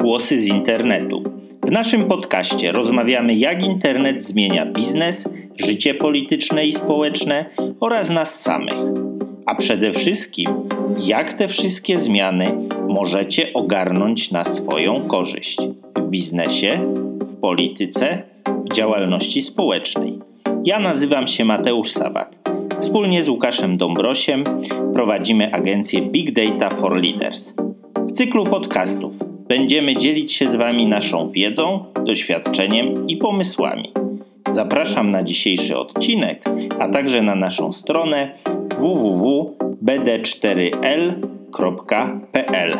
Głosy z internetu. W naszym podcaście rozmawiamy, jak internet zmienia biznes, życie polityczne i społeczne oraz nas samych. A przede wszystkim, jak te wszystkie zmiany możecie ogarnąć na swoją korzyść w biznesie, w polityce, w działalności społecznej. Ja nazywam się Mateusz Sabat. Wspólnie z Łukaszem Dąbrosiem prowadzimy agencję Big Data for Leaders. W cyklu podcastów będziemy dzielić się z Wami naszą wiedzą, doświadczeniem i pomysłami. Zapraszam na dzisiejszy odcinek, a także na naszą stronę www.bd4l.pl.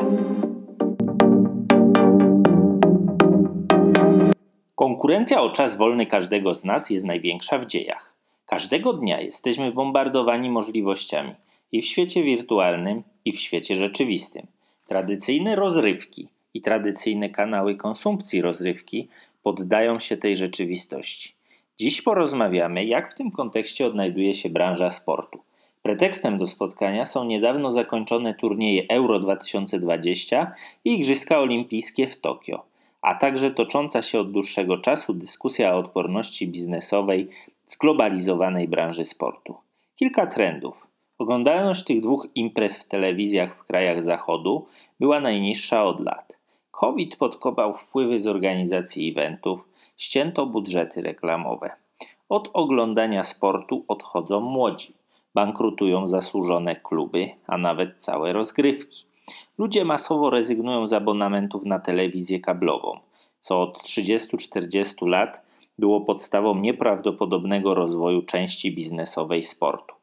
Konkurencja o czas wolny każdego z nas jest największa w dziejach. Każdego dnia jesteśmy bombardowani możliwościami i w świecie wirtualnym, i w świecie rzeczywistym. Tradycyjne rozrywki i tradycyjne kanały konsumpcji rozrywki poddają się tej rzeczywistości. Dziś porozmawiamy, jak w tym kontekście odnajduje się branża sportu. Pretekstem do spotkania są niedawno zakończone turnieje Euro 2020 i Igrzyska Olimpijskie w Tokio, a także tocząca się od dłuższego czasu dyskusja o odporności biznesowej zglobalizowanej branży sportu. Kilka trendów. Oglądalność tych dwóch imprez w telewizjach w krajach zachodu była najniższa od lat. COVID podkopał wpływy z organizacji eventów, ścięto budżety reklamowe. Od oglądania sportu odchodzą młodzi. Bankrutują zasłużone kluby, a nawet całe rozgrywki. Ludzie masowo rezygnują z abonamentów na telewizję kablową, co od 30-40 lat było podstawą nieprawdopodobnego rozwoju części biznesowej sportu.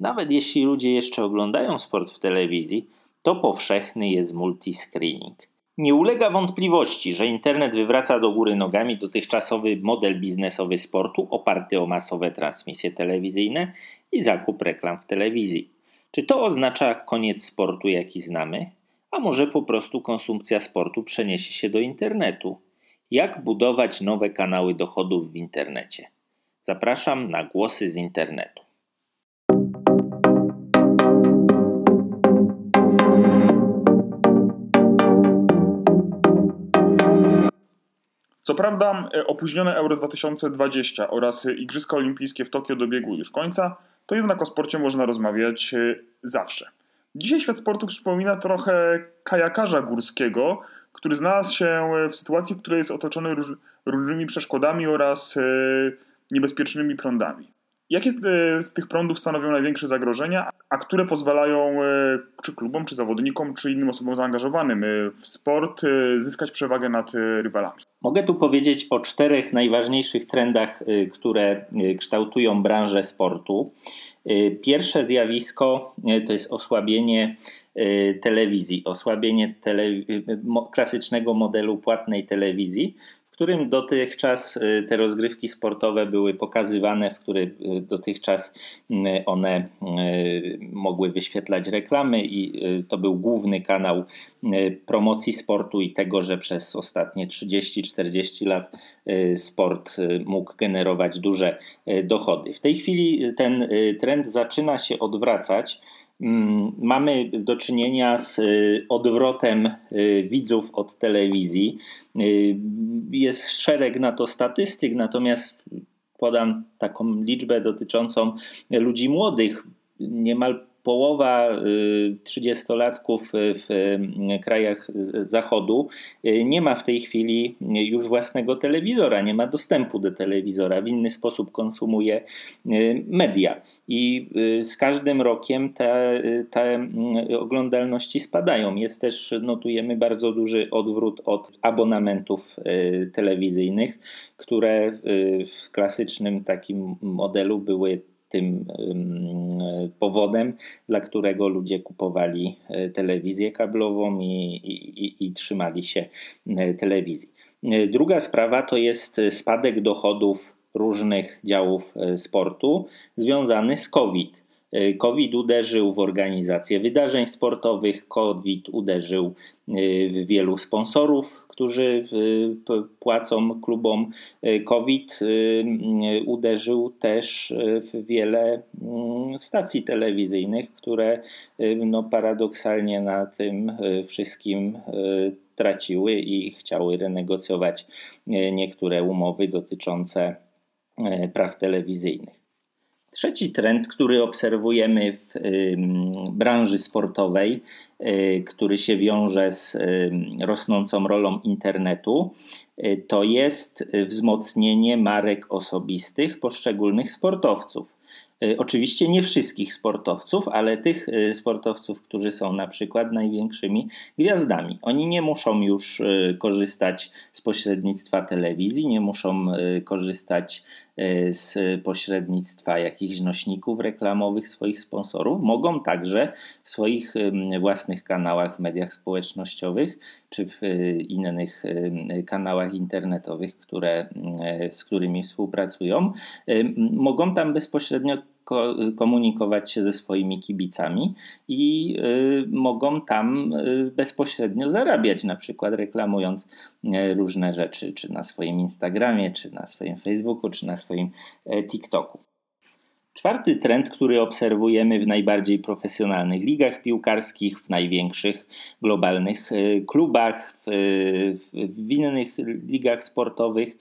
Nawet jeśli ludzie jeszcze oglądają sport w telewizji, to powszechny jest multiscreening. Nie ulega wątpliwości, że internet wywraca do góry nogami dotychczasowy model biznesowy sportu oparty o masowe transmisje telewizyjne i zakup reklam w telewizji. Czy to oznacza koniec sportu, jaki znamy? A może po prostu konsumpcja sportu przeniesie się do internetu? Jak budować nowe kanały dochodów w internecie? Zapraszam na głosy z internetu. Co prawda e, opóźnione Euro 2020 oraz Igrzyska Olimpijskie w Tokio dobiegły już końca, to jednak o sporcie można rozmawiać e, zawsze. Dzisiaj świat sportu przypomina trochę kajakarza górskiego, który znalazł się w sytuacji, w której jest otoczony róż, różnymi przeszkodami oraz e, niebezpiecznymi prądami. Jakie z, e, z, tych prądów stanowią największe zagrożenia, a które pozwalają e, czy klubom, czy zawodnikom, czy innym osobom zaangażowanym w sport zyskać przewagę nad rywalami? Mogę tu powiedzieć o czterech najważniejszych trendach, które kształtują branżę sportu. Pierwsze zjawisko to jest osłabienie telewizji, osłabienie klasycznego modelu płatnej telewizji, którym dotychczas y, te rozgrywki sportowe były pokazywane, w którym y, dotychczas one mogły wyświetlać reklamy i to był główny kanał promocji sportu i tego, że przez ostatnie 30-40 lat sport mógł generować duże dochody. W tej chwili ten trend zaczyna się odwracać. Mm, mamy do czynienia z y, odwrotem y, widzów od telewizji. Y, jest szereg na to statystyk, natomiast podam taką liczbę dotyczącą ludzi młodych. Niemal połowa trzydziestolatków w krajach zachodu nie ma w tej chwili już własnego telewizora, nie ma dostępu do telewizora, w inny sposób konsumuje media. I z każdym rokiem te, te oglądalności spadają. Jest też, notujemy bardzo duży odwrót od abonamentów telewizyjnych, które w klasycznym takim modelu były tym powodem, dla którego ludzie kupowali e, telewizję kablową i, i, i trzymali się e, telewizji. E, druga sprawa to jest spadek dochodów różnych działów sportu związany z COVID. COVID uderzył w organizację wydarzeń sportowych, COVID uderzył w wielu sponsorów, którzy płacą klubom. COVID uderzył też w wiele mm, stacji telewizyjnych, które no, paradoksalnie na tym wszystkim traciły i chciały renegocjować niektóre umowy dotyczące praw telewizyjnych. Trzeci trend, który obserwujemy w branży sportowej, y, który się wiąże z rosnącą rolą internetu, y, to jest wzmocnienie marek osobistych poszczególnych sportowców. Y, oczywiście nie wszystkich sportowców, ale tych sportowców, którzy są na przykład największymi gwiazdami. Oni nie muszą już korzystać z pośrednictwa telewizji, nie muszą korzystać E, z pośrednictwa jakichś nośników reklamowych swoich sponsorów, mogą także w swoich własnych kanałach w mediach społecznościowych czy w e, innych kanałach internetowych, które, z którymi współpracują, mogą tam bezpośrednio komunikować się ze swoimi kibicami i y, mogą tam y, bezpośrednio zarabiać, na przykład reklamując y, różne rzeczy, czy na swoim Instagramie, czy na swoim Facebooku, czy na swoim e, TikToku. Czwarty trend, który obserwujemy w najbardziej profesjonalnych ligach piłkarskich, w największych globalnych klubach, w, w innych ligach sportowych,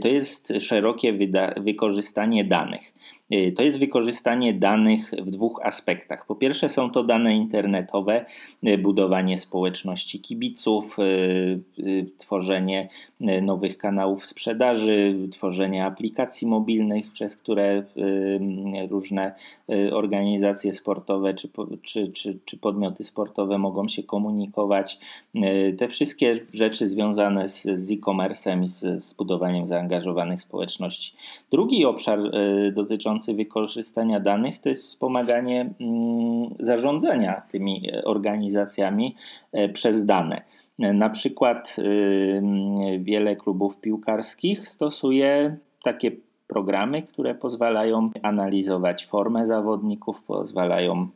to jest szerokie wykorzystanie danych. Y, to jest wykorzystanie danych w dwóch aspektach. Po pierwsze, są to dane internetowe, y, budowanie społeczności kibiców, y, tworzenie nowych kanałów sprzedaży, tworzenie aplikacji mobilnych, przez które różne organizacje sportowe czy, czy, czy, czy podmioty sportowe mogą się komunikować. Te wszystkie rzeczy związane z, z e-commerce'em i z, z budowaniem zaangażowanych społeczności. Drugi obszar dotyczący dotyczący wykorzystania danych to jest wspomaganie mm, zarządzania tymi e, organizacjami e, przez dane. Na przykład y, wiele klubów piłkarskich stosuje takie programy, które pozwalają analizować formę zawodników, pozwalają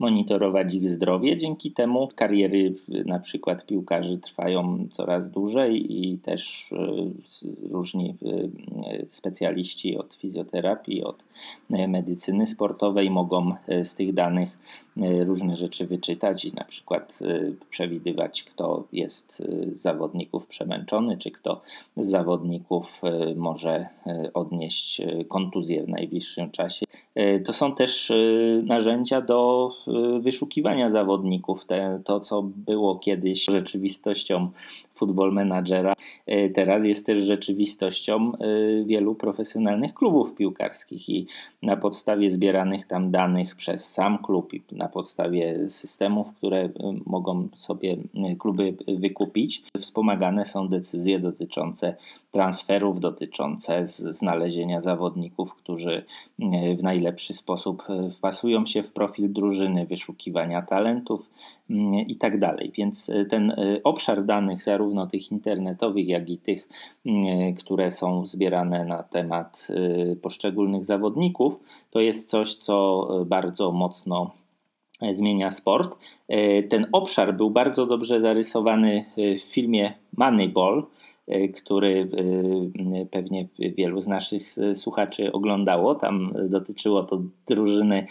monitorować ich zdrowie. Dzięki temu kariery na przykład piłkarzy trwają coraz dłużej i też e, różni e, specjaliści od fizjoterapii, od medycyny sportowej mogą z tych danych różne rzeczy wyczytać i na przykład przewidywać, kto jest z zawodników przemęczony, czy kto z zawodników może odnieść kontuzję w najbliższym czasie. To są też narzędzia do wyszukiwania zawodników. Te, to, co było kiedyś rzeczywistością football managera, e, teraz jest też rzeczywistością e, wielu profesjonalnych klubów piłkarskich i na podstawie zbieranych tam danych przez sam klub i na podstawie systemów, które e, mogą sobie kluby wykupić, wspomagane są decyzje dotyczące transferów, dotyczące znalezienia zawodników, którzy w najlepszy sposób wpasują się w profil drużyny, wyszukiwania talentów itd. Tak Więc ten obszar danych, zarówno tych internetowych, jak i tych, mm, które są zbierane na temat poszczególnych zawodników, to jest coś, co bardzo mocno e, zmienia sport. E, ten obszar był bardzo dobrze zarysowany w filmie Moneyball E, który e, pewnie wielu z naszych e, słuchaczy oglądało. Tam dotyczyło to drużyny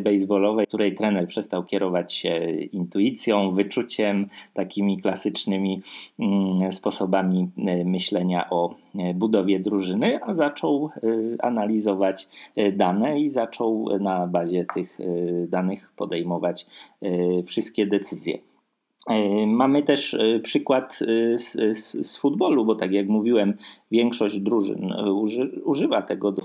baseballowej, której trener przestał kierować się intuicją, wyczuciem, takimi klasycznymi mm, sposobami myślenia o budowie drużyny, a zaczął analizować dane i zaczął na bazie tych danych podejmować wszystkie decyzje. E, mamy też e, przykład e, z, z, z, futbolu, bo tak jak mówiłem, większość drużyn uży, używa tego do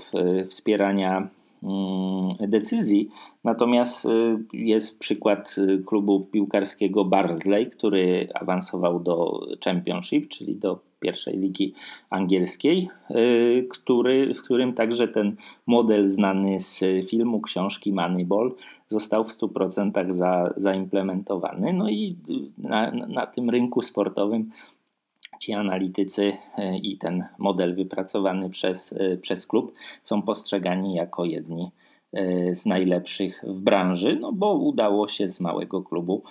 wspierania mm, decyzji. Natomiast jest przykład klubu piłkarskiego Barnsley, który awansował do Championship, czyli do pierwszej ligi angielskiej, y, który, w którym także ten model znany z filmu, książki Moneyball został w 100% za, zaimplementowany. No i na, na tym rynku sportowym ci analitycy y, i ten model wypracowany przez, y, przez klub są postrzegani jako jedni z najlepszych w branży, no bo udało się z małego klubu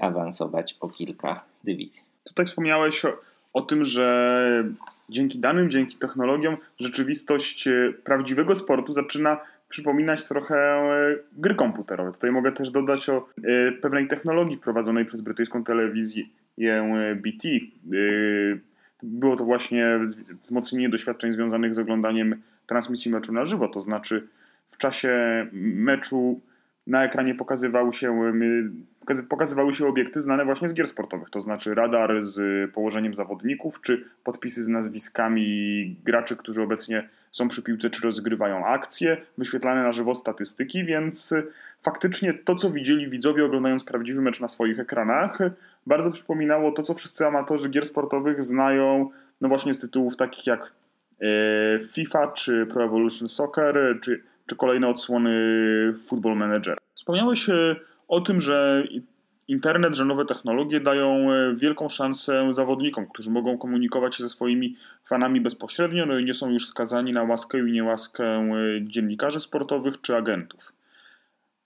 awansować o kilka dywizji. Tutaj wspomniałeś o, o tym, że dzięki danym, dzięki technologiom rzeczywistość prawdziwego sportu zaczyna przypominać trochę e, gry komputerowe. Tutaj mogę też dodać o e, pewnej technologii wprowadzonej przez brytyjską telewizję e, BT. Było to właśnie wzmocnienie doświadczeń związanych z oglądaniem transmisji meczu na żywo, to znaczy w czasie meczu na ekranie pokazywały się, pokazywały się obiekty znane właśnie z gier sportowych, to znaczy radar z położeniem zawodników, czy podpisy z nazwiskami graczy, którzy obecnie są przy piłce, czy rozgrywają akcje, wyświetlane na żywo statystyki, więc faktycznie to, co widzieli widzowie oglądając prawdziwy mecz na swoich ekranach, bardzo przypominało to, co wszyscy amatorzy gier sportowych znają, no właśnie z tytułów takich jak e, FIFA, czy Pro Evolution Soccer, czy czy kolejne odsłony Football Manager. Wspomniałeś e, o tym, że internet, że nowe technologie dają e, wielką szansę zawodnikom, którzy mogą komunikować się ze swoimi fanami bezpośrednio, no i nie są już skazani na łaskę i niełaskę e, dziennikarzy sportowych czy agentów.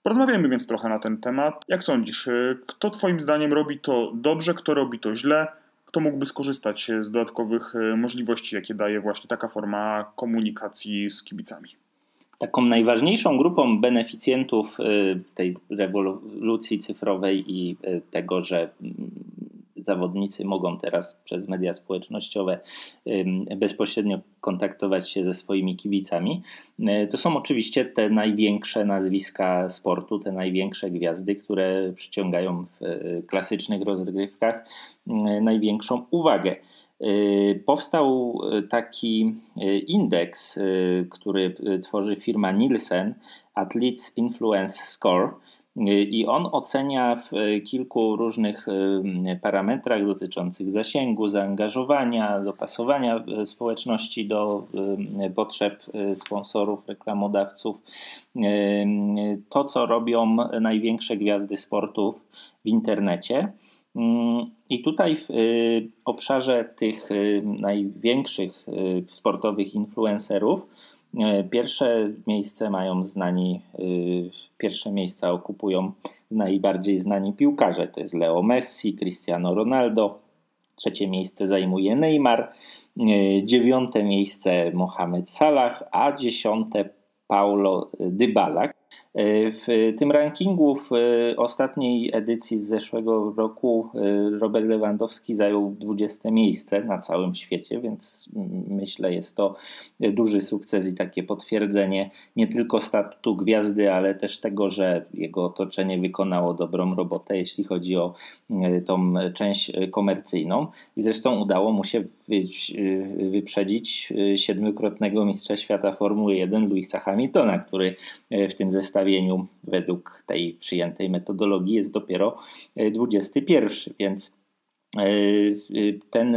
Porozmawiajmy więc trochę na ten temat. Jak sądzisz, kto Twoim zdaniem robi to dobrze, kto robi to źle? Kto mógłby skorzystać z dodatkowych możliwości, jakie daje właśnie taka forma komunikacji z kibicami? Taką najważniejszą grupą beneficjentów y, tej rewolucji cyfrowej i y, tego, że mm, zawodnicy mogą teraz przez media społecznościowe bezpośrednio kontaktować się ze swoimi kibicami, y, to są oczywiście te największe nazwiska sportu, te największe gwiazdy, które przyciągają w klasycznych rozgrywkach największą uwagę. Y, powstał y, taki y, indeks, który tworzy firma Nielsen, Athletes Influence Score. I on ocenia w kilku różnych parametrach dotyczących zasięgu, zaangażowania, dopasowania społeczności do potrzeb sponsorów, reklamodawców. To, co robią największe gwiazdy sportów w internecie. Mm, I tutaj w y, obszarze tych y, największych y, sportowych influencerów pierwsze miejsce mają znani, pierwsze miejsca okupują najbardziej znani piłkarze. To jest Leo Messi, Cristiano Ronaldo. Trzecie miejsce zajmuje Neymar, dziewiąte miejsce Mohamed Salah, a dziesiąte Paulo Dybala. E, w tym rankingu w e, ostatniej edycji z zeszłego roku e, Robert Lewandowski zajął 20 miejsce na całym świecie, więc myślę jest to duży sukces i takie potwierdzenie nie tylko statutu gwiazdy, ale też tego, że jego otoczenie wykonało dobrą robotę, jeśli chodzi o tą część komercyjną. I zresztą udało mu się wyprzedzić siedmiokrotnego mistrza świata Formuły 1 Louisa Hamiltona, który w tym zestawieniu według tej przyjętej metodologii jest dopiero 21, e, więc e, ten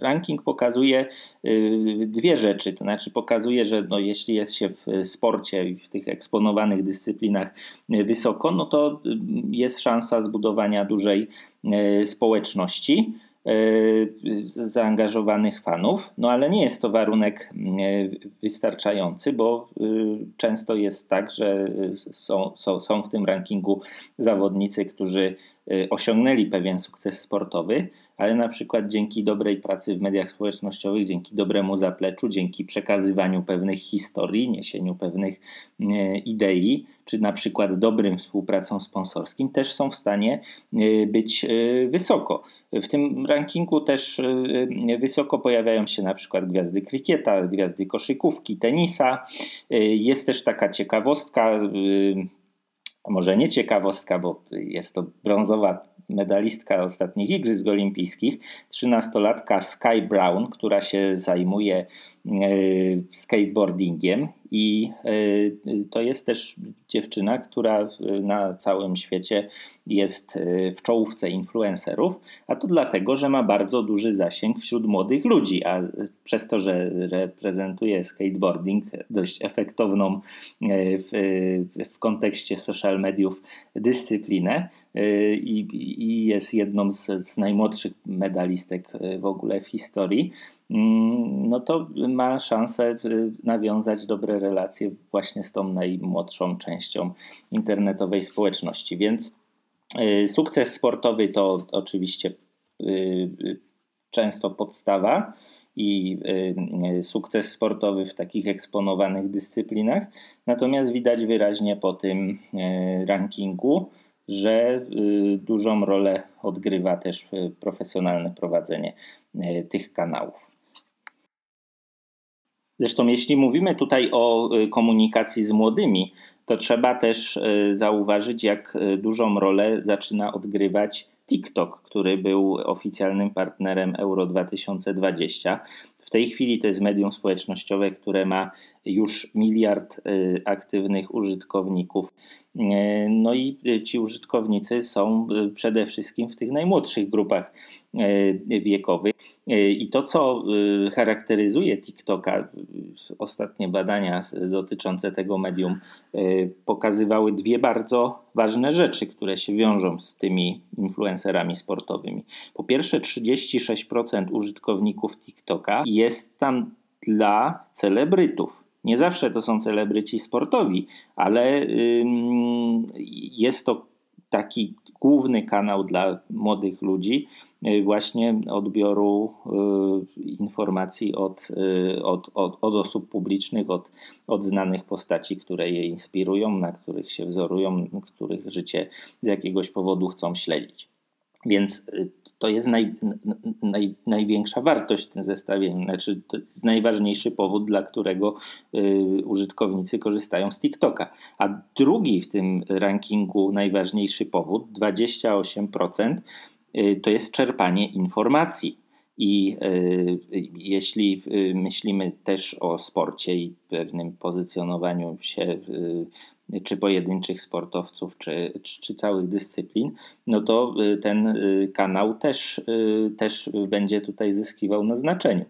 ranking pokazuje e, dwie rzeczy. To znaczy, pokazuje, że no, jeśli jest się w sporcie i w tych eksponowanych dyscyplinach wysoko, no to jest szansa zbudowania dużej społeczności. E, zaangażowanych fanów, no ale nie jest to warunek e, wystarczający, bo e, często jest tak, że są, są, są w tym rankingu zawodnicy, którzy osiągnęli pewien sukces sportowy, ale na przykład dzięki dobrej pracy w mediach społecznościowych, dzięki dobremu zapleczu, dzięki przekazywaniu pewnych historii, niesieniu pewnych idei, czy na przykład dobrym współpracą sponsorskim, też są w stanie być wysoko. W tym rankingu też y, wysoko pojawiają się na przykład gwiazdy krykieta, gwiazdy koszykówki, tenisa. Jest też taka ciekawostka, może nie ciekawostka, bo jest to brązowa medalistka ostatnich Igrzysk Olimpijskich, 13-latka Sky Brown, która się zajmuje skateboardingiem i to jest też dziewczyna, która na całym świecie jest e, w czołówce influencerów, a to dlatego, że ma bardzo duży zasięg wśród młodych ludzi, a przez to, że reprezentuje skateboarding dość efektowną e, w, w kontekście social mediów dyscyplinę e, i, i jest jedną z, z najmłodszych medalistek w ogóle w historii, no to ma szansę nawiązać dobre relacje właśnie z tą najmłodszą częścią internetowej społeczności. Więc sukces sportowy to oczywiście często podstawa i y, sukces sportowy w takich eksponowanych dyscyplinach. Natomiast widać wyraźnie po tym y, rankingu, że y, dużą rolę odgrywa też profesjonalne prowadzenie tych kanałów. Zresztą, jeśli mówimy tutaj o komunikacji z młodymi, to trzeba też zauważyć, jak dużą rolę zaczyna odgrywać TikTok, który był oficjalnym partnerem Euro 2020. W tej chwili to jest medium społecznościowe, które ma już miliard y, aktywnych użytkowników. Y, no i ci użytkownicy są y, przede wszystkim w tych najmłodszych grupach wiekowych. I to, co charakteryzuje TikToka, ostatnie badania dotyczące tego medium pokazywały dwie bardzo ważne rzeczy, które się wiążą z tymi influencerami sportowymi. Po pierwsze, 36% użytkowników TikToka jest tam dla celebrytów. Nie zawsze to są celebryci sportowi, ale jest to taki główny kanał dla młodych ludzi, y, właśnie odbioru y, informacji od, y, od, od, od osób publicznych, od, od znanych postaci, które je inspirują, na których się wzorują, których życie z jakiegoś powodu chcą śledzić. Więc to jest naj, naj, największa wartość w tym zestawieniu, znaczy to jest najważniejszy powód, dla którego y, użytkownicy korzystają z TikToka. A drugi w tym rankingu najważniejszy powód, 28%, y, to jest czerpanie informacji. I y, jeśli y, myślimy też o sporcie i pewnym pozycjonowaniu się y, czy pojedynczych sportowców, czy, czy, czy, całych dyscyplin, no to y, ten y, kanał też, y, też będzie tutaj zyskiwał na znaczeniu.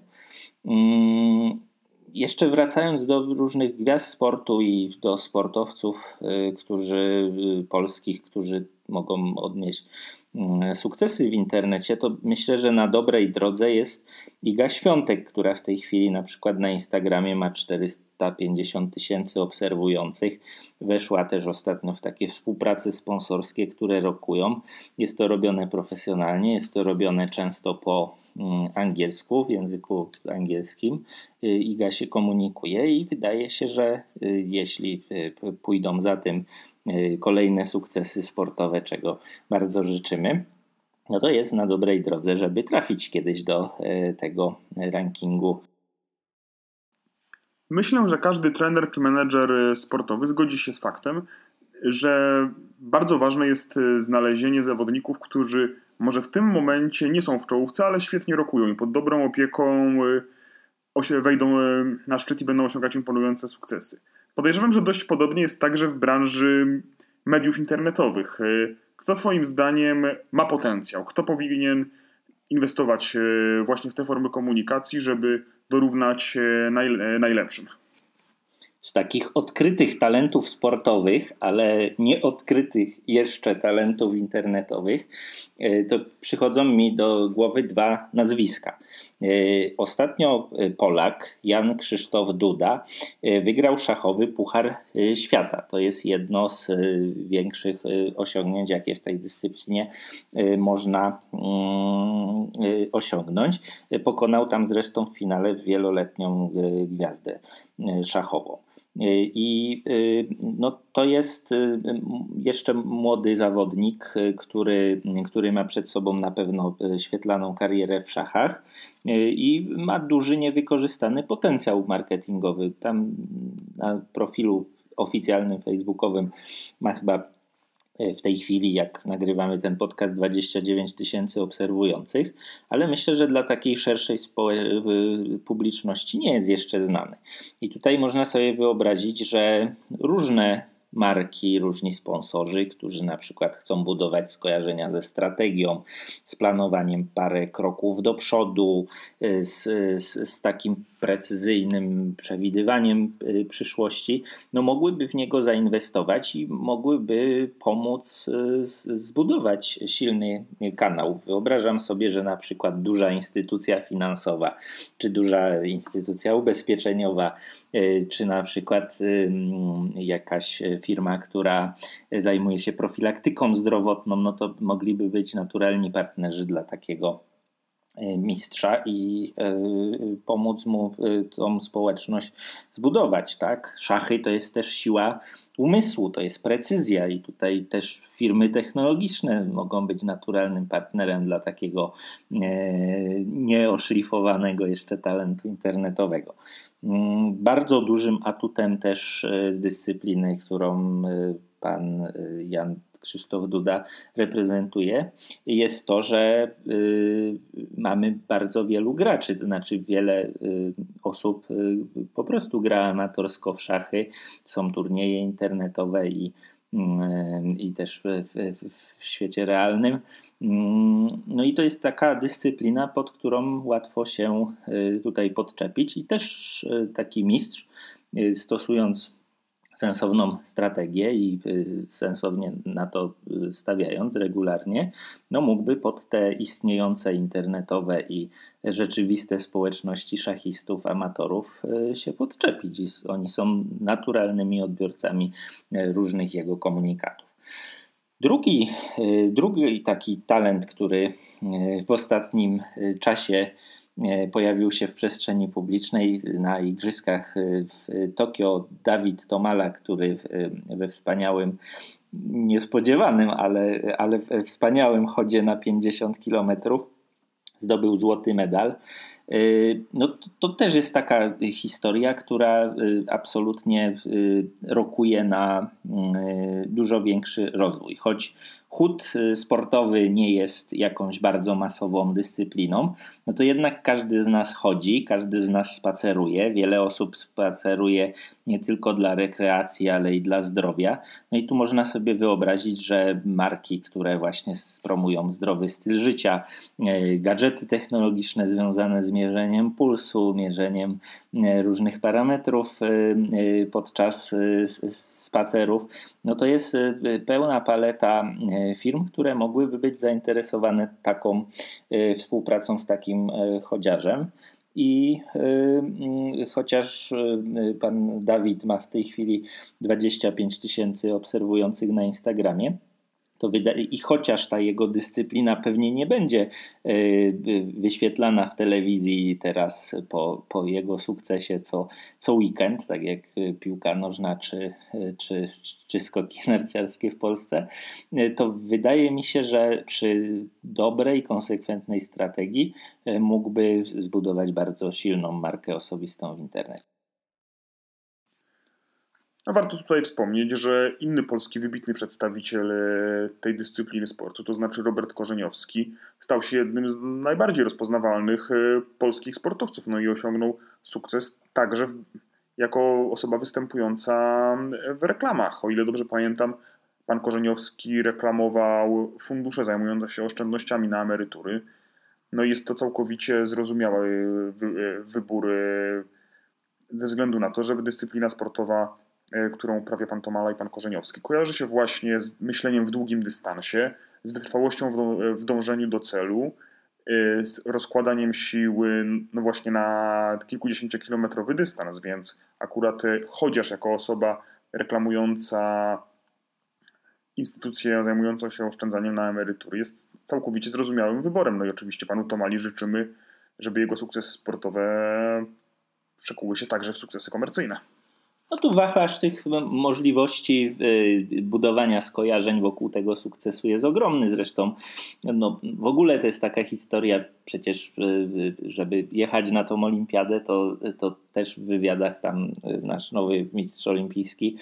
Mm, jeszcze wracając do różnych gwiazd sportu i do sportowców, którzy polskich, którzy mogą odnieść sukcesy w internecie, to myślę, że na dobrej drodze jest Iga Świątek, która w tej chwili na przykład na Instagramie ma 450 tysięcy obserwujących. Weszła też ostatnio w takie współprace sponsorskie, które rokują. Jest to robione profesjonalnie, jest to robione często po mm, angielsku, w języku angielskim. Y, Iga się komunikuje i wydaje się, że y, jeśli y, pójdą za tym kolejne sukcesy sportowe, czego bardzo życzymy, no to jest na dobrej drodze, żeby trafić kiedyś do y, tego rankingu. Myślę, że każdy trener czy menedżer y, sportowy zgodzi się z faktem, że bardzo ważne jest znalezienie zawodników, którzy może w tym momencie nie są w czołówce, ale świetnie rokują i pod dobrą opieką wejdą na szczyt i będą osiągać imponujące sukcesy. Podejrzewam, że dość podobnie jest także w branży mediów internetowych. Y, kto Twoim zdaniem ma potencjał? Kto powinien inwestować y, właśnie w te formy komunikacji, żeby dorównać y, najlepszym? Z takich odkrytych talentów sportowych, ale nieodkrytych jeszcze talentów internetowych, to przychodzą mi do głowy dwa nazwiska. E, ostatnio e, Polak Jan Krzysztof Duda e, wygrał szachowy Puchar Świata. To jest jedno z większych osiągnięć, jakie w tej dyscyplinie można mm, osiągnąć. Pokonał tam zresztą w finale wieloletnią gwiazdę szachową. I no, to jest jeszcze młody zawodnik, który, który ma przed sobą na pewno świetlaną karierę w szachach i ma duży niewykorzystany potencjał marketingowy. Tam na profilu oficjalnym facebookowym ma chyba w tej chwili, jak nagrywamy ten podcast, 29 tysięcy obserwujących, ale myślę, że dla takiej szerszej y, publiczności nie jest jeszcze znany. I tutaj można sobie wyobrazić, że różne marki, różni sponsorzy, którzy na przykład chcą budować skojarzenia ze strategią, z planowaniem parę kroków do przodu, y, z, z, z takim precyzyjnym przewidywaniem y, przyszłości, no mogłyby w niego zainwestować i mogłyby pomóc y, zbudować silny kanał. Wyobrażam sobie, że na przykład duża instytucja finansowa, czy duża instytucja ubezpieczeniowa, czy na przykład jakaś firma, która zajmuje się profilaktyką zdrowotną, no to mogliby być naturalni partnerzy dla takiego e, mistrza i e, pomóc mu e, tą społeczność zbudować. Tak? Szachy to jest też siła umysłu, to jest precyzja i tutaj też firmy technologiczne mogą być naturalnym partnerem dla takiego nieoszlifowanego jeszcze talentu internetowego. Mm, bardzo dużym atutem też dyscypliny, którą pan Jan Krzysztof Duda reprezentuje, jest to, że y, mamy bardzo wielu graczy, to znaczy wiele y, osób po prostu gra amatorsko w szachy, są turnieje internetowe i, i też w, w, w świecie realnym. Mm, no i to jest taka dyscyplina, pod którą łatwo się tutaj podczepić i też taki mistrz stosując sensowną strategię i y, sensownie na to y, stawiając regularnie, no mógłby pod te istniejące internetowe i rzeczywiste społeczności szachistów, amatorów y, się podczepić. Oni są naturalnymi odbiorcami różnych jego komunikatów. Drugi, drugi taki talent, który w ostatnim czasie pojawił się w przestrzeni publicznej na igrzyskach e, w Tokio Dawid Tomala, który we wspaniałym, niespodziewanym, ale, ale wspaniałym chodzie na 50 kilometrów zdobył złoty medal. E, no, to, to, też jest taka historia, która absolutnie rokuje na dużo większy rozwój. Choć chód y, sportowy nie jest jakąś bardzo masową dyscypliną, no to jednak każdy z nas chodzi, każdy z nas spaceruje. Wiele osób spaceruje nie tylko dla rekreacji, ale i dla zdrowia. No i tu można sobie wyobrazić, że marki, które właśnie promują zdrowy styl życia, y, gadżety technologiczne związane z mierzeniem pulsu, mierzeniem y, różnych parametrów podczas spacerów, no to jest pełna paleta firm, które mogłyby być zainteresowane taką e, współpracą z takim e, chodziarzem. I chociaż pan Dawid ma w tej chwili 25 tysięcy obserwujących na Instagramie, to i chociaż ta jego dyscyplina pewnie nie będzie e, wyświetlana w telewizji teraz po, po jego sukcesie co, co weekend, tak jak e, piłka nożna czy, e, czy, czy skoki narciarskie w Polsce, to wydaje mi się, że przy dobrej, konsekwentnej strategii mógłby zbudować bardzo silną markę osobistą w internecie. No warto tutaj wspomnieć, że inny polski wybitny przedstawiciel e, tej dyscypliny sportu, to znaczy Robert Korzeniowski, stał się jednym z najbardziej rozpoznawalnych e, polskich sportowców, no i osiągnął sukces także w, jako osoba występująca w reklamach. O ile dobrze pamiętam, pan Korzeniowski reklamował fundusze zajmujące się oszczędnościami na emerytury. No i jest to całkowicie zrozumiały e, wybór ze względu na to, żeby dyscyplina sportowa którą uprawia pan Tomala i pan Korzeniowski, kojarzy się właśnie z myśleniem w długim dystansie, z wytrwałością w dążeniu do celu, e, z rozkładaniem siły no właśnie na kilkudziesięciokilometrowy dystans, więc akurat e, chociaż jako osoba reklamująca instytucję zajmującą się oszczędzaniem na emerytury jest całkowicie zrozumiałym wyborem. No i oczywiście panu Tomali życzymy, żeby jego sukcesy sportowe przekuły się także w sukcesy komercyjne. No tu wachlarz tych możliwości y, budowania skojarzeń wokół tego sukcesu jest ogromny. Zresztą no, w ogóle to jest taka historia przecież, żeby jechać na tą olimpiadę, to, to też w wywiadach tam nasz nowy mistrz olimpijski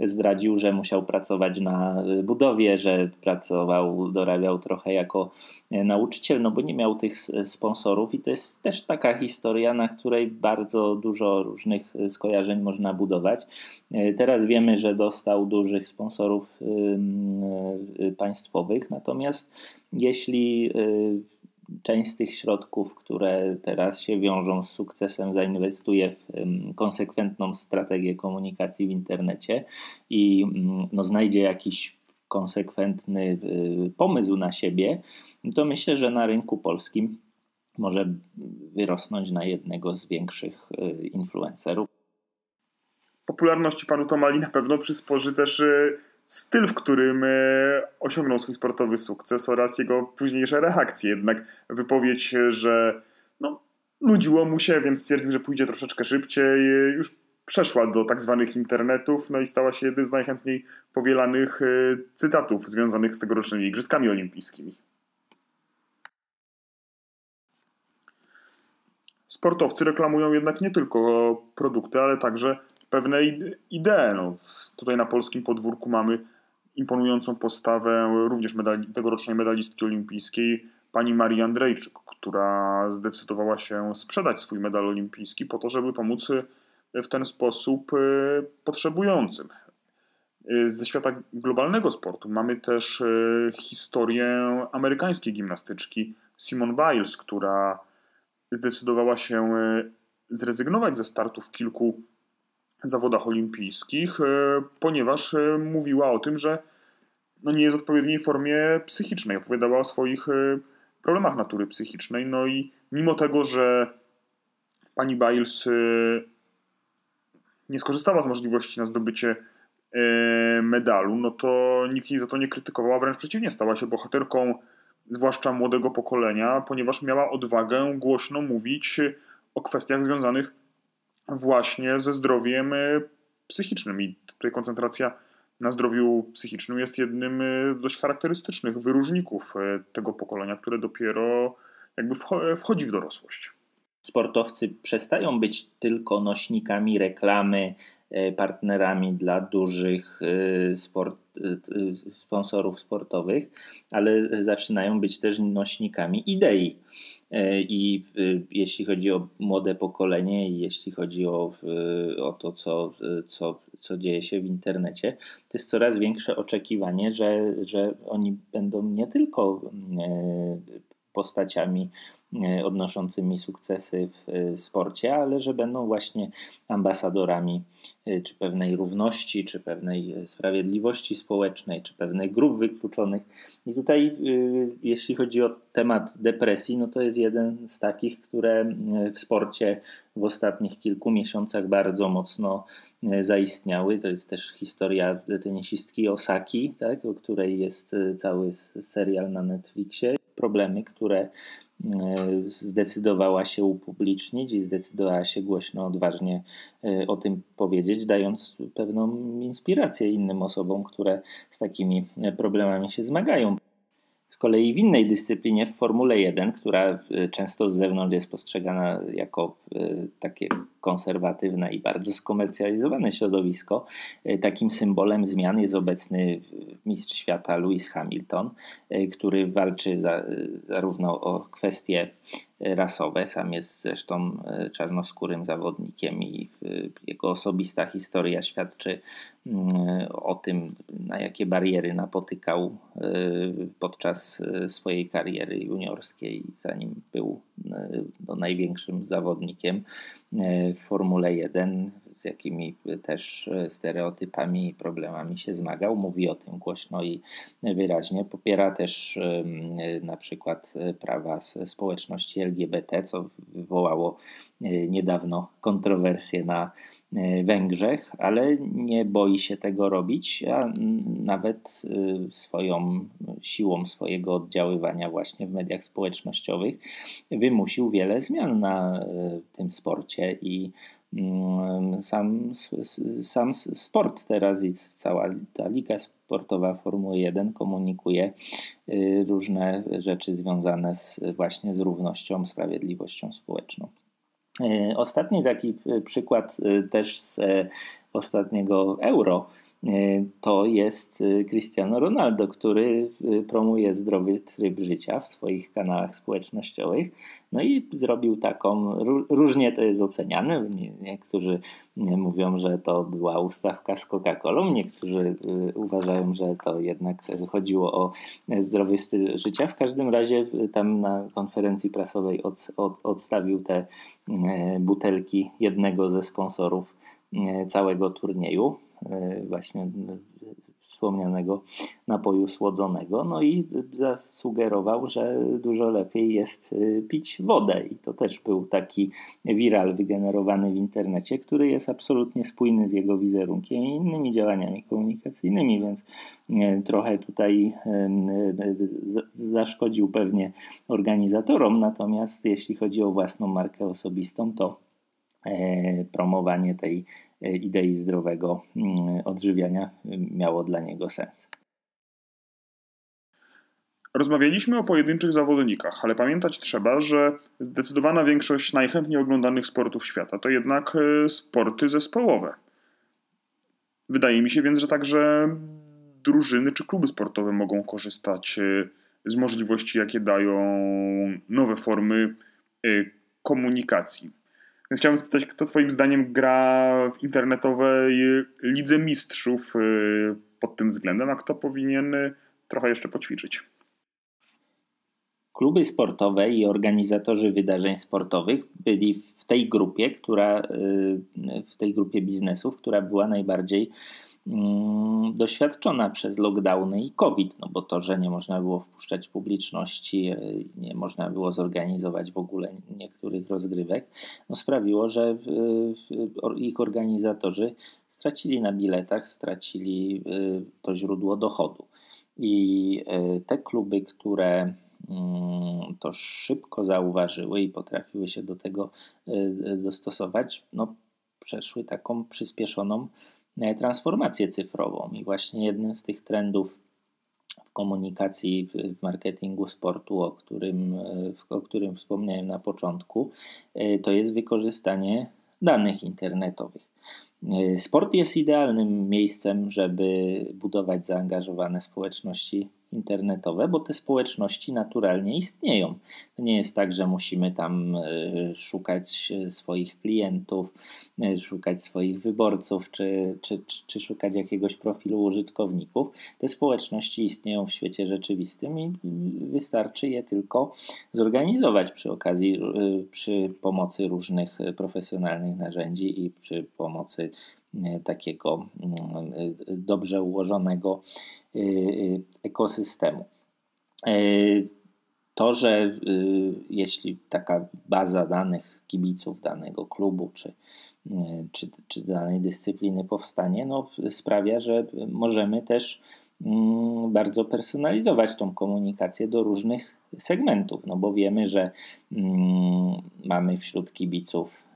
zdradził, że musiał pracować na budowie, że pracował, dorabiał trochę jako nauczyciel, no bo nie miał tych sponsorów i to jest też taka historia, na której bardzo dużo różnych skojarzeń można budować. Teraz wiemy, że dostał dużych sponsorów państwowych, natomiast jeśli część z tych środków, które teraz się wiążą z sukcesem, zainwestuje w konsekwentną strategię komunikacji w internecie i no, znajdzie jakiś konsekwentny y, pomysł na siebie, to myślę, że na rynku polskim może wyrosnąć na jednego z większych y, influencerów. Popularności panu Tomali na pewno przysporzy też y, styl, w którym e, osiągnął swój sportowy sukces oraz jego późniejsze reakcje. Jednak wypowiedź, że no, nudziło mu się, więc stwierdził, że pójdzie troszeczkę szybciej, już przeszła do tak zwanych internetów, no i stała się jednym z najchętniej powielanych e, cytatów związanych z tegorocznymi Igrzyskami Olimpijskimi. Sportowcy reklamują jednak nie tylko produkty, ale także pewne idee. No, Tutaj na polskim podwórku mamy imponującą postawę również medali, tegorocznej medalistki olimpijskiej, pani Marii Andrejczyk, która zdecydowała się sprzedać swój medal olimpijski po to, żeby pomóc w ten sposób e, potrzebującym. E, ze świata globalnego sportu mamy też e, historię amerykańskiej gimnastyczki Simone Biles, która zdecydowała się zrezygnować ze startów kilku zawodach olimpijskich, e, ponieważ e, mówiła o tym, że no nie jest w odpowiedniej formie psychicznej. Opowiadała o swoich e, problemach natury psychicznej. No i mimo tego, że pani Biles nie skorzystała z możliwości na zdobycie medalu, no to nikt jej za to nie krytykował, a wręcz przeciwnie, stała się bohaterką, zwłaszcza młodego pokolenia, ponieważ miała odwagę głośno mówić o kwestiach związanych właśnie ze zdrowiem e, psychicznym. I tutaj koncentracja na zdrowiu psychicznym jest jednym z e, dość charakterystycznych wyróżników e, tego pokolenia, które dopiero jakby wchodzi w dorosłość. Sportowcy przestają być tylko nośnikami reklamy, partnerami dla dużych sport, sponsorów sportowych, ale zaczynają być też nośnikami idei. E, I y, jeśli chodzi o młode pokolenie i jeśli chodzi o, o to, co, co, co dzieje się w internecie, to jest coraz większe oczekiwanie, że, że oni będą nie tylko postaciami E, odnoszącymi sukcesy w e, sporcie, ale że będą właśnie ambasadorami e, czy pewnej równości, czy pewnej sprawiedliwości społecznej, czy pewnych grup wykluczonych. I tutaj, jeśli chodzi o temat depresji, no to jest jeden z takich, które w sporcie w ostatnich kilku miesiącach bardzo mocno zaistniały. To jest też historia tenisistki Osaki, tak, o której jest cały serial na Netflixie. Problemy, które zdecydowała się upublicznić i zdecydowała się głośno, odważnie e, o tym powiedzieć, dając pewną inspirację innym osobom, które z takimi problemami się zmagają. Z kolei w innej dyscyplinie, w Formule 1, która e, często z zewnątrz jest postrzegana jako e, takie konserwatywne i bardzo skomercjalizowane środowisko, e, takim symbolem zmian jest obecny mistrz świata Lewis Hamilton, który walczy za, zarówno o kwestie rasowe. Sam jest zresztą e, czarnoskórym zawodnikiem i e, jego osobista historia świadczy mm, o tym, na jakie bariery napotykał e, podczas swojej kariery juniorskiej, zanim był no, największym zawodnikiem w Formule 1 z jakimi też e, stereotypami i problemami się zmagał. Mówi o tym głośno i wyraźnie. Popiera też na przykład prawa społeczności LGBT, co wywołało niedawno kontrowersje na Węgrzech, ale nie boi się tego robić, a nawet swoją siłą swojego oddziaływania właśnie w mediach społecznościowych wymusił wiele zmian na tym sporcie i sam, sam sport teraz i cała ta liga sportowa Formuły 1 komunikuje y, różne rzeczy związane z, właśnie z równością, sprawiedliwością społeczną. Y, ostatni taki przykład też z ostatniego euro E, to jest e, Cristiano Ronaldo, który e, promuje zdrowy tryb życia w swoich kanałach społecznościowych. No i zrobił taką, różnie to jest oceniane. Niektórzy mówią, że to była ustawka z Coca-Colą, niektórzy uważają, że to jednak chodziło o zdrowy styl życia. W każdym razie tam na konferencji prasowej od, od, odstawił te butelki jednego ze sponsorów całego turnieju E, właśnie e, wspomnianego napoju słodzonego. No i zasugerował, że dużo lepiej jest e, pić wodę. I to też był taki viral wygenerowany w internecie, który jest absolutnie spójny z jego wizerunkiem i innymi działaniami komunikacyjnymi, więc trochę tutaj zaszkodził pewnie organizatorom. Natomiast jeśli chodzi o własną markę osobistą, to promowanie tej E, idei zdrowego mm, odżywiania miało dla niego sens. Rozmawialiśmy o pojedynczych zawodnikach, ale pamiętać trzeba, że zdecydowana większość najchętniej oglądanych sportów świata to jednak e, sporty zespołowe. Wydaje mi się więc, że także drużyny czy kluby sportowe mogą korzystać e, z możliwości, jakie dają nowe formy komunikacji. Więc chciałbym spytać, kto Twoim zdaniem gra w internetowej lidze mistrzów y, pod tym względem, a kto powinien y, trochę jeszcze poćwiczyć? Kluby sportowe i organizatorzy wydarzeń sportowych byli w tej grupie, która y, w tej grupie biznesów, która była najbardziej doświadczona przez lockdowny i COVID, no bo to, że nie można było wpuszczać publiczności, e, nie można było zorganizować w ogóle niektórych rozgrywek, no sprawiło, że ich organizatorzy stracili na biletach, stracili e, to źródło dochodu. I e, te kluby, które mm, to szybko zauważyły i potrafiły się do tego dostosować, no przeszły taką przyspieszoną transformację cyfrową. I właśnie jednym z tych trendów w komunikacji, w marketingu sportu, o którym, e, o którym wspomniałem na początku, e, to jest wykorzystanie danych internetowych. Sport jest idealnym miejscem, żeby budować zaangażowane społeczności internetowe, bo te społeczności naturalnie istnieją. To nie jest tak, że musimy tam e, szukać swoich klientów, e, szukać swoich wyborców, czy, czy, czy, szukać jakiegoś profilu użytkowników. Te społeczności istnieją w świecie rzeczywistym i wystarczy je tylko zorganizować przy okazji, e, przy pomocy różnych profesjonalnych narzędzi i przy pomocy takiego mm, dobrze ułożonego y, ekosystemu. To, że jeśli taka baza danych kibiców danego klubu czy, czy, czy danej dyscypliny powstanie, no, sprawia, że możemy też mm, bardzo personalizować tą komunikację do różnych segmentów, no bo wiemy, że mm, mamy wśród kibiców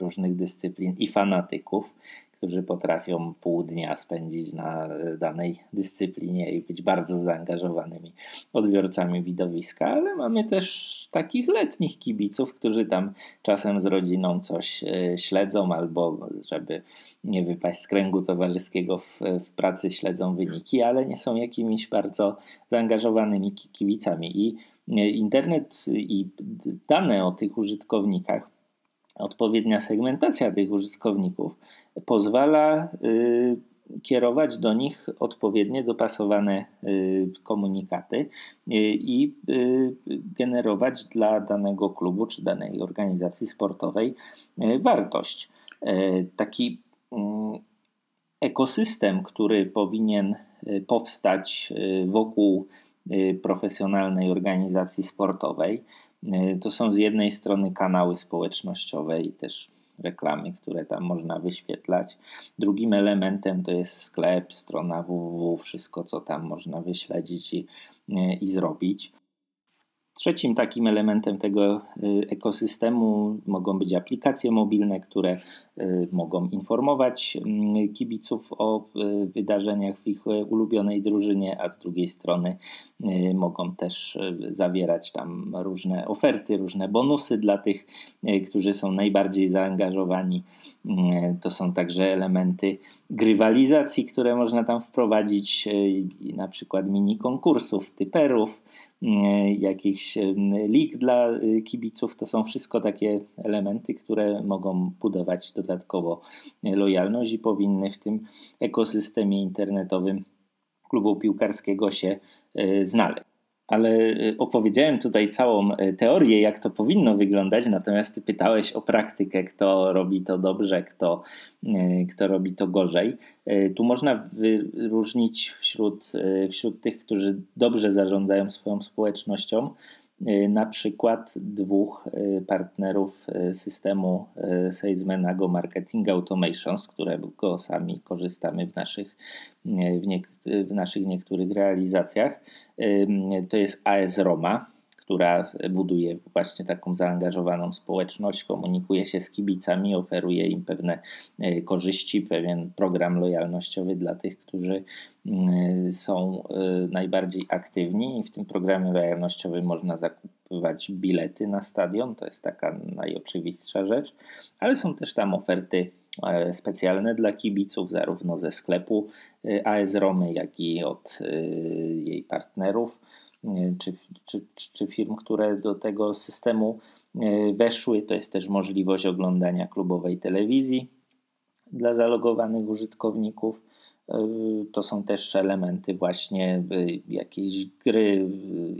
różnych dyscyplin i fanatyków, którzy potrafią pół dnia spędzić na danej dyscyplinie i być bardzo zaangażowanymi odbiorcami widowiska, ale mamy też takich letnich kibiców, którzy tam czasem z rodziną coś e, śledzą albo żeby nie wypaść z kręgu towarzyskiego w, w pracy śledzą wyniki, ale nie są jakimiś bardzo zaangażowanymi kibicami. I e, internet i dane o tych użytkownikach odpowiednia segmentacja tych użytkowników pozwala y, kierować do nich odpowiednie dopasowane y, komunikaty y, i generować dla danego klubu czy danej organizacji sportowej wartość. Taki mm, ekosystem, który powinien powstać wokół profesjonalnej organizacji sportowej, to są z jednej strony kanały społecznościowe i też reklamy, które tam można wyświetlać. Drugim elementem to jest sklep, strona www, wszystko co tam można wyśledzić i, i zrobić. Trzecim takim elementem tego y, ekosystemu mogą być aplikacje mobilne, które y, mogą informować mm, kibiców o y, wydarzeniach w ich ulubionej drużynie, a z drugiej strony mogą też zawierać tam różne oferty, różne bonusy dla tych, którzy są najbardziej zaangażowani. To są także elementy grywalizacji, które można tam wprowadzić, na przykład mini konkursów, typerów jakichś e, lig dla e, kibiców. To są wszystko takie elementy, które mogą budować dodatkowo lojalność i powinny w tym ekosystemie internetowym klubu piłkarskiego się znaleźć ale y, opowiedziałem tutaj całą y, teorię, jak to powinno wyglądać, natomiast ty pytałeś o praktykę, kto robi to dobrze, kto, y, kto robi to gorzej. Tu można wyróżnić wśród, wśród tych, którzy dobrze zarządzają swoją społecznością, na przykład dwóch partnerów systemu Salesmanago Marketing Automation, z którego sami korzystamy w naszych, w, w naszych niektórych realizacjach. To jest AS Roma, która buduje właśnie taką zaangażowaną społeczność, komunikuje się z kibicami, oferuje im pewne e, korzyści, pewien program lojalnościowy dla tych, którzy są e, najbardziej aktywni. I w tym programie lojalnościowym można zakupywać bilety na stadion, to jest taka najoczywistsza rzecz, ale są też tam oferty e, specjalne dla kibiców, zarówno ze sklepu AS Romy, jak i od jej partnerów czy, czy, czy firm, które do tego systemu e, weszły. To jest też możliwość oglądania klubowej telewizji dla zalogowanych użytkowników. E, to są też elementy właśnie jakiejś gry,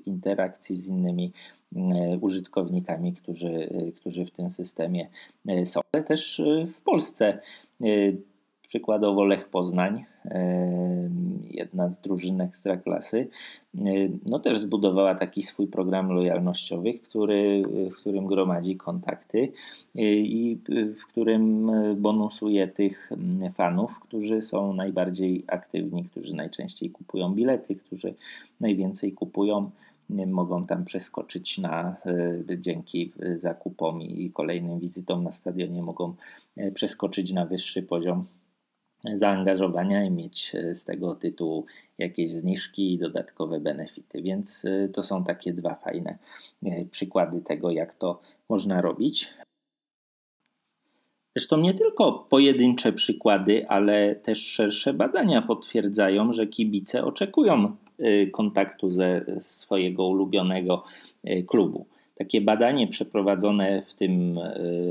interakcji z innymi użytkownikami, którzy, którzy w tym systemie e, są. Ale też w Polsce Przykładowo Lech Poznań, jedna z drużyn ekstraklasy, no też zbudowała taki swój program lojalnościowy, który, w którym gromadzi kontakty i w którym bonusuje tych fanów, którzy są najbardziej aktywni, którzy najczęściej kupują bilety, którzy najwięcej kupują mogą tam przeskoczyć na, dzięki zakupom i kolejnym wizytom na stadionie mogą przeskoczyć na wyższy poziom zaangażowania i mieć e, z tego tytułu jakieś zniżki i dodatkowe benefity. Więc e, to są takie dwa fajne e, przykłady tego, jak to można robić. Zresztą nie tylko pojedyncze przykłady, ale też szersze badania potwierdzają, że kibice oczekują kontaktu ze swojego ulubionego klubu. Takie badanie przeprowadzone w tym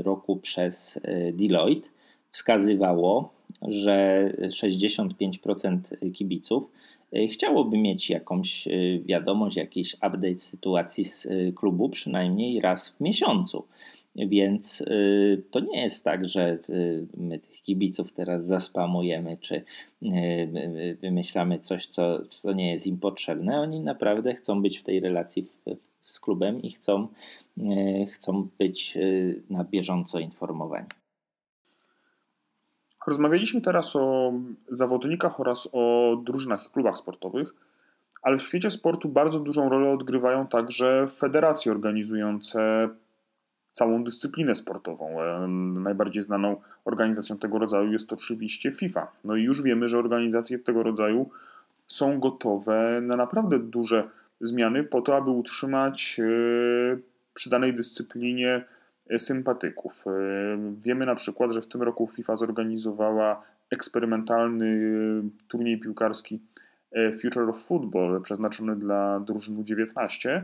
roku przez Deloitte wskazywało, że 65% kibiców e, chciałoby mieć jakąś e, wiadomość, jakiś update sytuacji z e, klubu przynajmniej raz w miesiącu. Więc to nie jest tak, że my tych kibiców teraz zaspamujemy, czy wymyślamy coś, co, co nie jest im potrzebne. Oni naprawdę chcą być w tej relacji z klubem i chcą, chcą być na bieżąco informowani. Rozmawialiśmy teraz o zawodnikach oraz o drużynach i klubach sportowych, ale w świecie sportu bardzo dużą rolę odgrywają także federacje organizujące całą dyscyplinę sportową. E, najbardziej znaną organizacją tego rodzaju jest oczywiście FIFA. No i już wiemy, że organizacje tego rodzaju są gotowe na naprawdę duże zmiany po to, aby utrzymać e, przy danej dyscyplinie sympatyków. E, wiemy na przykład, że w tym roku FIFA zorganizowała eksperymentalny e, turniej piłkarski e, Future of Football przeznaczony dla drużyn U19,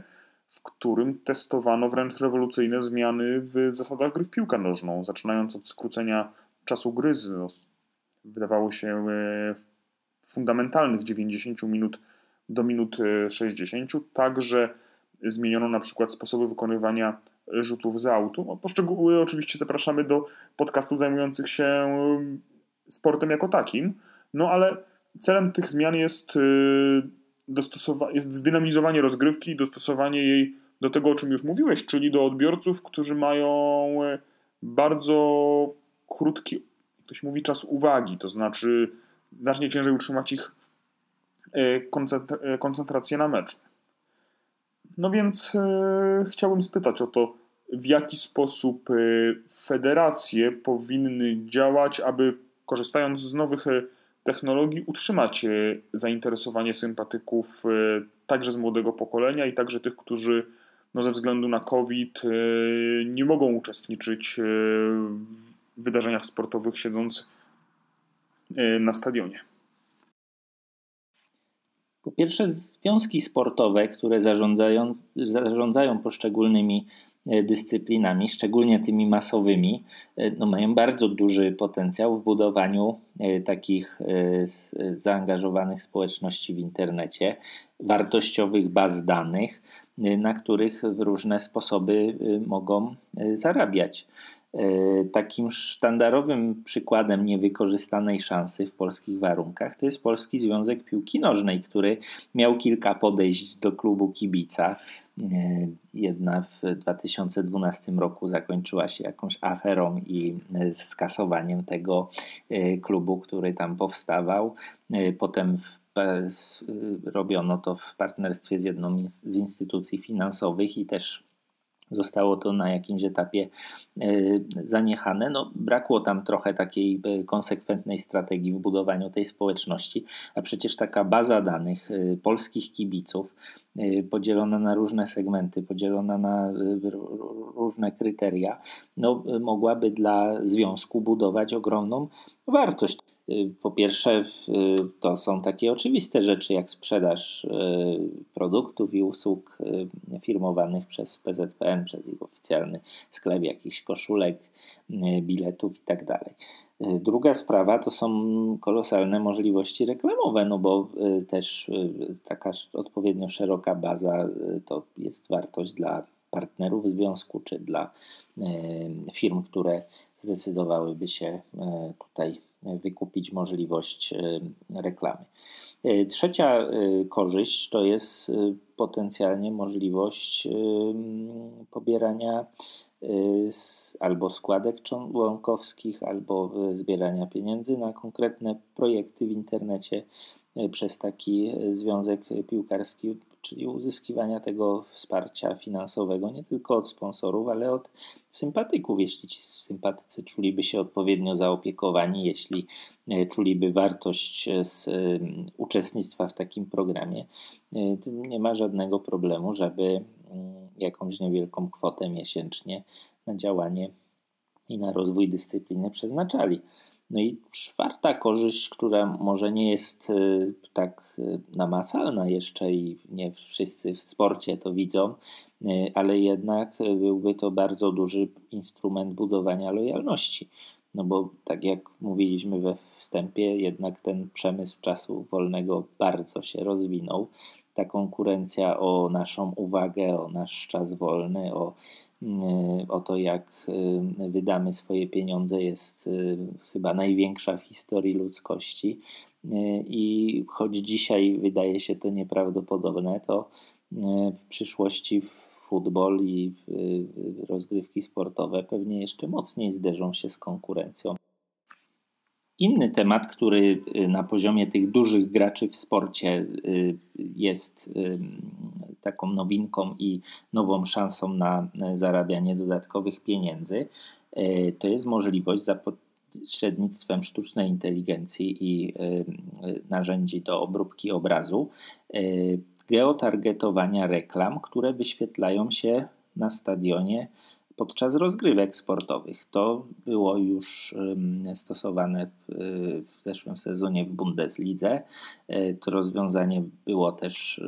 w którym testowano wręcz rewolucyjne zmiany w zasadach gry w piłkę nożną, zaczynając od skrócenia czasu gry z wydawało się fundamentalnych 90 minut do minut 60, także zmieniono na przykład sposoby wykonywania rzutów z autu. No, poszczegóły oczywiście zapraszamy do podcastów zajmujących się sportem jako takim, no ale celem tych zmian jest, y, dostosowa- jest zdynamizowanie rozgrywki i dostosowanie jej do tego, o czym już mówiłeś, czyli do odbiorców, którzy mają y, bardzo krótki, ktoś mówi, czas uwagi, to znaczy znacznie ciężej utrzymać ich y, koncentrację na meczu. No więc e, chciałbym spytać o to, w jaki sposób e, federacje powinny działać, aby korzystając z nowych e, technologii utrzymać e, zainteresowanie sympatyków e, także z młodego pokolenia i także tych, którzy no, ze względu na COVID nie mogą uczestniczyć w wydarzeniach sportowych siedząc na stadionie. Po pierwsze, związki sportowe, które zarządzają, zarządzają poszczególnymi e, dyscyplinami, szczególnie tymi masowymi, e, no mają bardzo duży potencjał w budowaniu e, takich zaangażowanych społeczności w internecie, wartościowych baz danych, na których w różne sposoby mogą zarabiać. E, takim sztandarowym przykładem niewykorzystanej szansy w polskich warunkach to jest Polski Związek Piłki Nożnej, który miał kilka podejść do klubu kibica. E, jedna w 2012 roku zakończyła się jakąś aferą i e, skasowaniem tego klubu, który tam powstawał. Potem robiono to w partnerstwie z jedną z instytucji finansowych i też zostało to na jakimś etapie e, zaniechane. No, brakło tam trochę takiej e, konsekwentnej strategii w budowaniu tej społeczności, a przecież taka baza danych e, polskich kibiców, podzielona na różne segmenty, podzielona na różne kryteria, no, mogłaby dla związku budować ogromną wartość. Y, po pierwsze, y, to są takie oczywiste rzeczy jak sprzedaż y, produktów i usług firmowanych przez PZPN, przez ich oficjalny sklep, jakichś koszulek, biletów itd. Tak druga sprawa to są kolosalne możliwości reklamowe, no bo też taka odpowiednio szeroka baza to jest wartość dla partnerów związku czy dla firm, które zdecydowałyby się tutaj wykupić możliwość e, reklamy. E, trzecia e, korzyść to jest potencjalnie możliwość pobierania albo składek członkowskich, albo zbierania pieniędzy na konkretne projekty w internecie przez taki związek piłkarski czyli uzyskiwania tego wsparcia finansowego nie tylko od sponsorów, ale od sympatyków, jeśli ci sympatycy czuliby się odpowiednio zaopiekowani, jeśli e, czuliby wartość e, z e, uczestnictwa w takim programie, nie ma żadnego problemu, żeby mm, jakąś niewielką kwotę miesięcznie na działanie i na rozwój dyscypliny przeznaczali. No i czwarta korzyść, która może nie jest y, tak y, namacalna jeszcze i nie wszyscy w sporcie to widzą, y, ale jednak byłby to bardzo duży instrument budowania lojalności. No bo tak jak mówiliśmy we wstępie, jednak ten przemysł czasu wolnego bardzo się rozwinął. Ta konkurencja o naszą uwagę, o nasz czas wolny, o o to, jak y, wydamy swoje pieniądze, jest y, chyba największa w historii ludzkości. Y, I choć dzisiaj wydaje się to nieprawdopodobne, to w przyszłości futbol i rozgrywki sportowe pewnie jeszcze mocniej zderzą się z konkurencją. Inny temat, który y, na poziomie tych dużych graczy w sporcie y, jest y, taką nowinką i nową szansą na zarabianie dodatkowych pieniędzy, to jest możliwość za pośrednictwem sztucznej inteligencji i narzędzi do obróbki obrazu geotargetowania reklam, które wyświetlają się na stadionie podczas rozgrywek sportowych. To było już stosowane w zeszłym sezonie w Bundeslidze. E, to rozwiązanie było też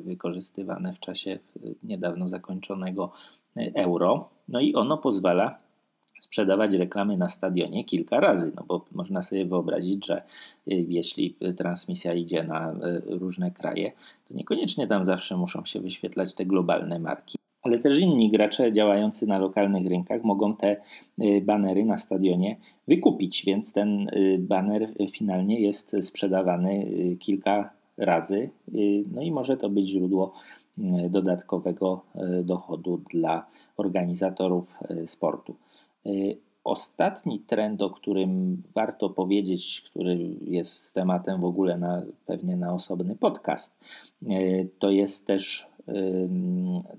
wykorzystywane w czasie niedawno zakończonego e, Euro. No i ono pozwala sprzedawać reklamy na stadionie kilka razy, no bo można sobie wyobrazić, że jeśli transmisja idzie na różne kraje, to niekoniecznie tam zawsze muszą się wyświetlać te globalne marki ale też inni gracze działający na lokalnych rynkach mogą te y, banery na stadionie wykupić, więc ten y, baner finalnie jest sprzedawany y, kilka razy. No i może to być źródło dodatkowego dochodu dla organizatorów sportu. Ostatni trend, o którym warto powiedzieć, który jest tematem w ogóle na, pewnie na osobny podcast, to jest też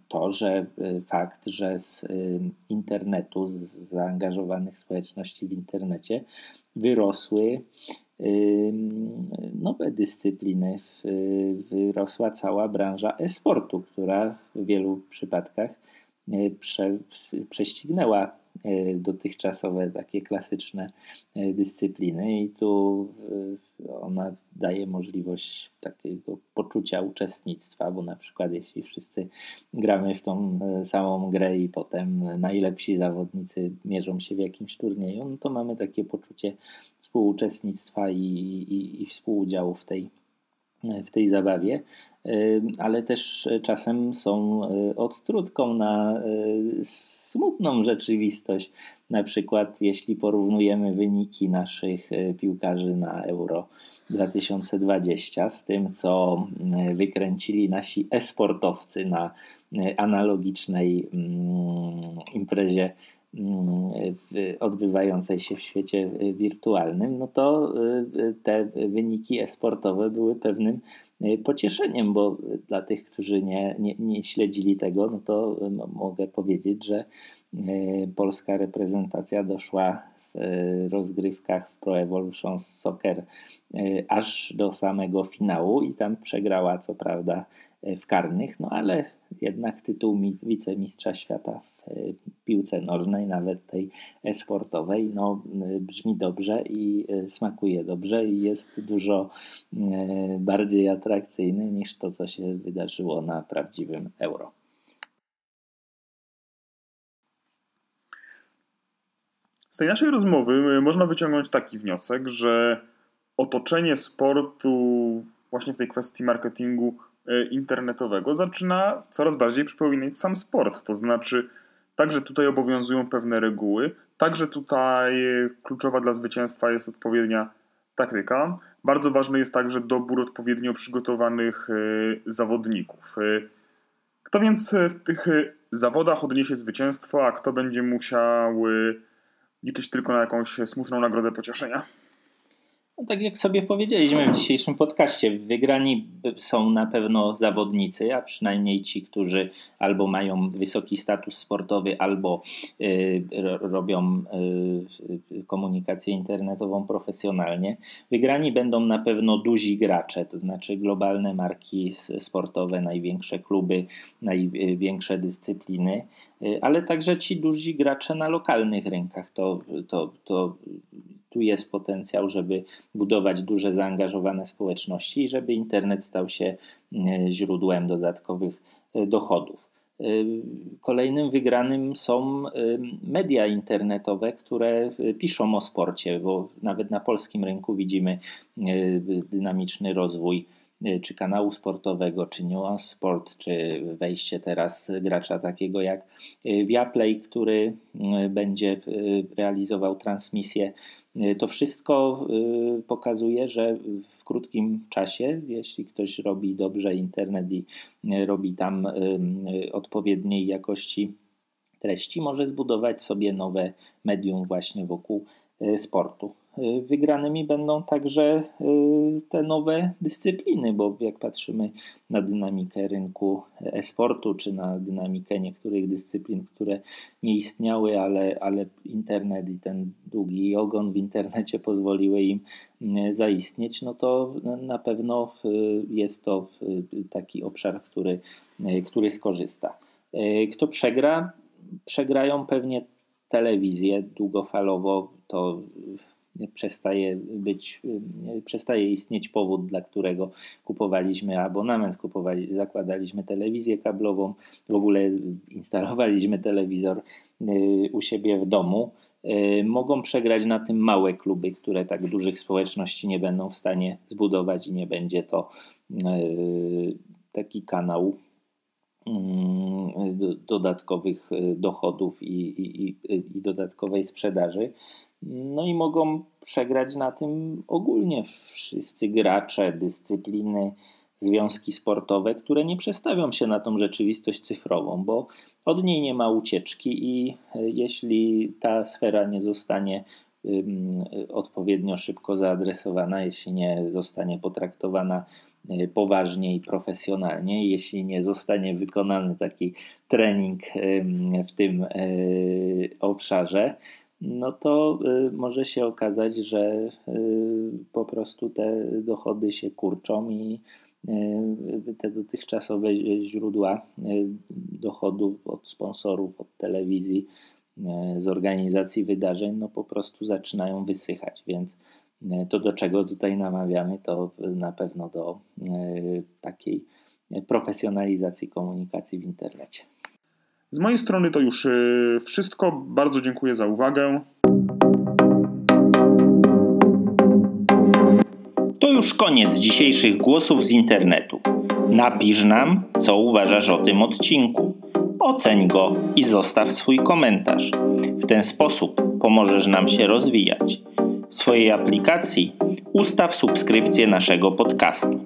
to, że fakt, że z internetu, z zaangażowanych społeczności w internecie wyrosły nowe dyscypliny. Wyrosła cała branża e-sportu, która w wielu przypadkach prze, prześcignęła dotychczasowe takie klasyczne e, dyscypliny i tu e, ona daje możliwość takiego poczucia uczestnictwa, bo na przykład jeśli wszyscy gramy w tą samą grę i potem najlepsi zawodnicy mierzą się w jakimś turnieju, no to mamy takie poczucie współuczestnictwa i, i, i współudziału w tej, w tej zabawie ale też czasem są e, odtrutką na e, smutną rzeczywistość. Na przykład, jeśli porównujemy wyniki naszych e, piłkarzy na Euro 2020 z tym, co wykręcili nasi esportowcy na analogicznej mm, imprezie mm, odbywającej się w świecie wirtualnym, no to te wyniki esportowe były pewnym pocieszeniem, bo dla tych, którzy nie, nie, nie śledzili tego, no to y, mogę powiedzieć, że y, polska reprezentacja doszła w rozgrywkach w Pro Evolution Soccer aż do samego finału i tam przegrała co prawda w karnych, no ale jednak tytuł wicemistrza świata w e, piłce nożnej, nawet tej sportowej, no, e, brzmi dobrze i e, smakuje dobrze i jest dużo bardziej atrakcyjny niż to, co się wydarzyło na prawdziwym euro. Z tej naszej rozmowy można wyciągnąć taki wniosek, że otoczenie sportu właśnie w tej kwestii marketingu E, internetowego zaczyna coraz bardziej przypominać sam sport. To znaczy, także tutaj obowiązują pewne reguły, także tutaj kluczowa dla zwycięstwa jest odpowiednia taktyka. Bardzo ważny jest także dobór odpowiednio przygotowanych e, zawodników. E, kto więc w tych zawodach odniesie zwycięstwo, a kto będzie musiał liczyć tylko na jakąś smutną nagrodę pocieszenia? No, tak jak sobie powiedzieliśmy w dzisiejszym podcaście, wygrani są na pewno zawodnicy, a przynajmniej ci, którzy albo mają wysoki status sportowy, albo y, robią y, komunikację internetową profesjonalnie. Wygrani będą na pewno duzi gracze, to znaczy globalne marki sportowe, największe kluby, największe dyscypliny, y, ale także ci duzi gracze na lokalnych rynkach. To, to, to tu jest potencjał, żeby budować duże zaangażowane społeczności i żeby internet stał się e, źródłem dodatkowych e, dochodów. E, kolejnym wygranym są media internetowe, które piszą o sporcie, bo nawet na polskim rynku widzimy dynamiczny rozwój czy kanału sportowego, czy Nuance Sport, czy wejście teraz gracza takiego jak Viaplay, który będzie realizował transmisję to wszystko y, pokazuje, że w krótkim czasie, jeśli ktoś robi dobrze internet i y, robi tam odpowiedniej jakości treści, może zbudować sobie nowe medium właśnie wokół sportu. Y, wygranymi będą także y, te nowe dyscypliny, bo jak patrzymy na dynamikę rynku e-sportu, czy na dynamikę niektórych dyscyplin, które nie istniały, ale, ale internet i ten długi ogon w internecie pozwoliły im y, zaistnieć, no to na pewno jest to taki obszar, który, który skorzysta. Kto przegra? Przegrają pewnie telewizję długofalowo, to przestaje być, przestaje istnieć powód, dla którego kupowaliśmy abonament, kupowali, zakładaliśmy telewizję kablową, w ogóle instalowaliśmy telewizor y, u siebie w domu. Y, mogą przegrać na tym małe kluby, które tak dużych społeczności nie będą w stanie zbudować i nie będzie to y, taki kanał dodatkowych dochodów i, i, i dodatkowej sprzedaży. No i mogą przegrać na tym ogólnie wszyscy gracze, dyscypliny, związki sportowe, które nie przestawią się na tą rzeczywistość cyfrową, bo od niej nie ma ucieczki i e, jeśli ta sfera nie zostanie odpowiednio szybko zaadresowana, jeśli nie zostanie potraktowana poważnie i profesjonalnie, jeśli nie zostanie wykonany taki trening w tym obszarze, no to może się okazać, że po prostu te dochody się kurczą i e, te dotychczasowe źródła dochodów od sponsorów, od telewizji, z organizacji wydarzeń, no po prostu zaczynają wysychać, więc to do czego tutaj namawiamy, to na pewno do takiej profesjonalizacji komunikacji w internecie. Z mojej strony to już wszystko. Bardzo dziękuję za uwagę. już koniec dzisiejszych głosów z internetu. Napisz nam, co uważasz o tym odcinku. Oceń go i zostaw swój komentarz. W ten sposób pomożesz nam się rozwijać. W swojej aplikacji ustaw subskrypcję naszego podcastu.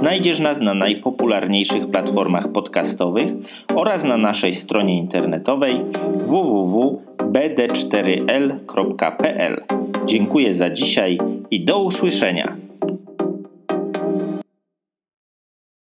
Znajdziesz nas na najpopularniejszych platformach podcastowych oraz na naszej stronie internetowej www.bd4l.pl. Dziękuję za dzisiaj i do usłyszenia.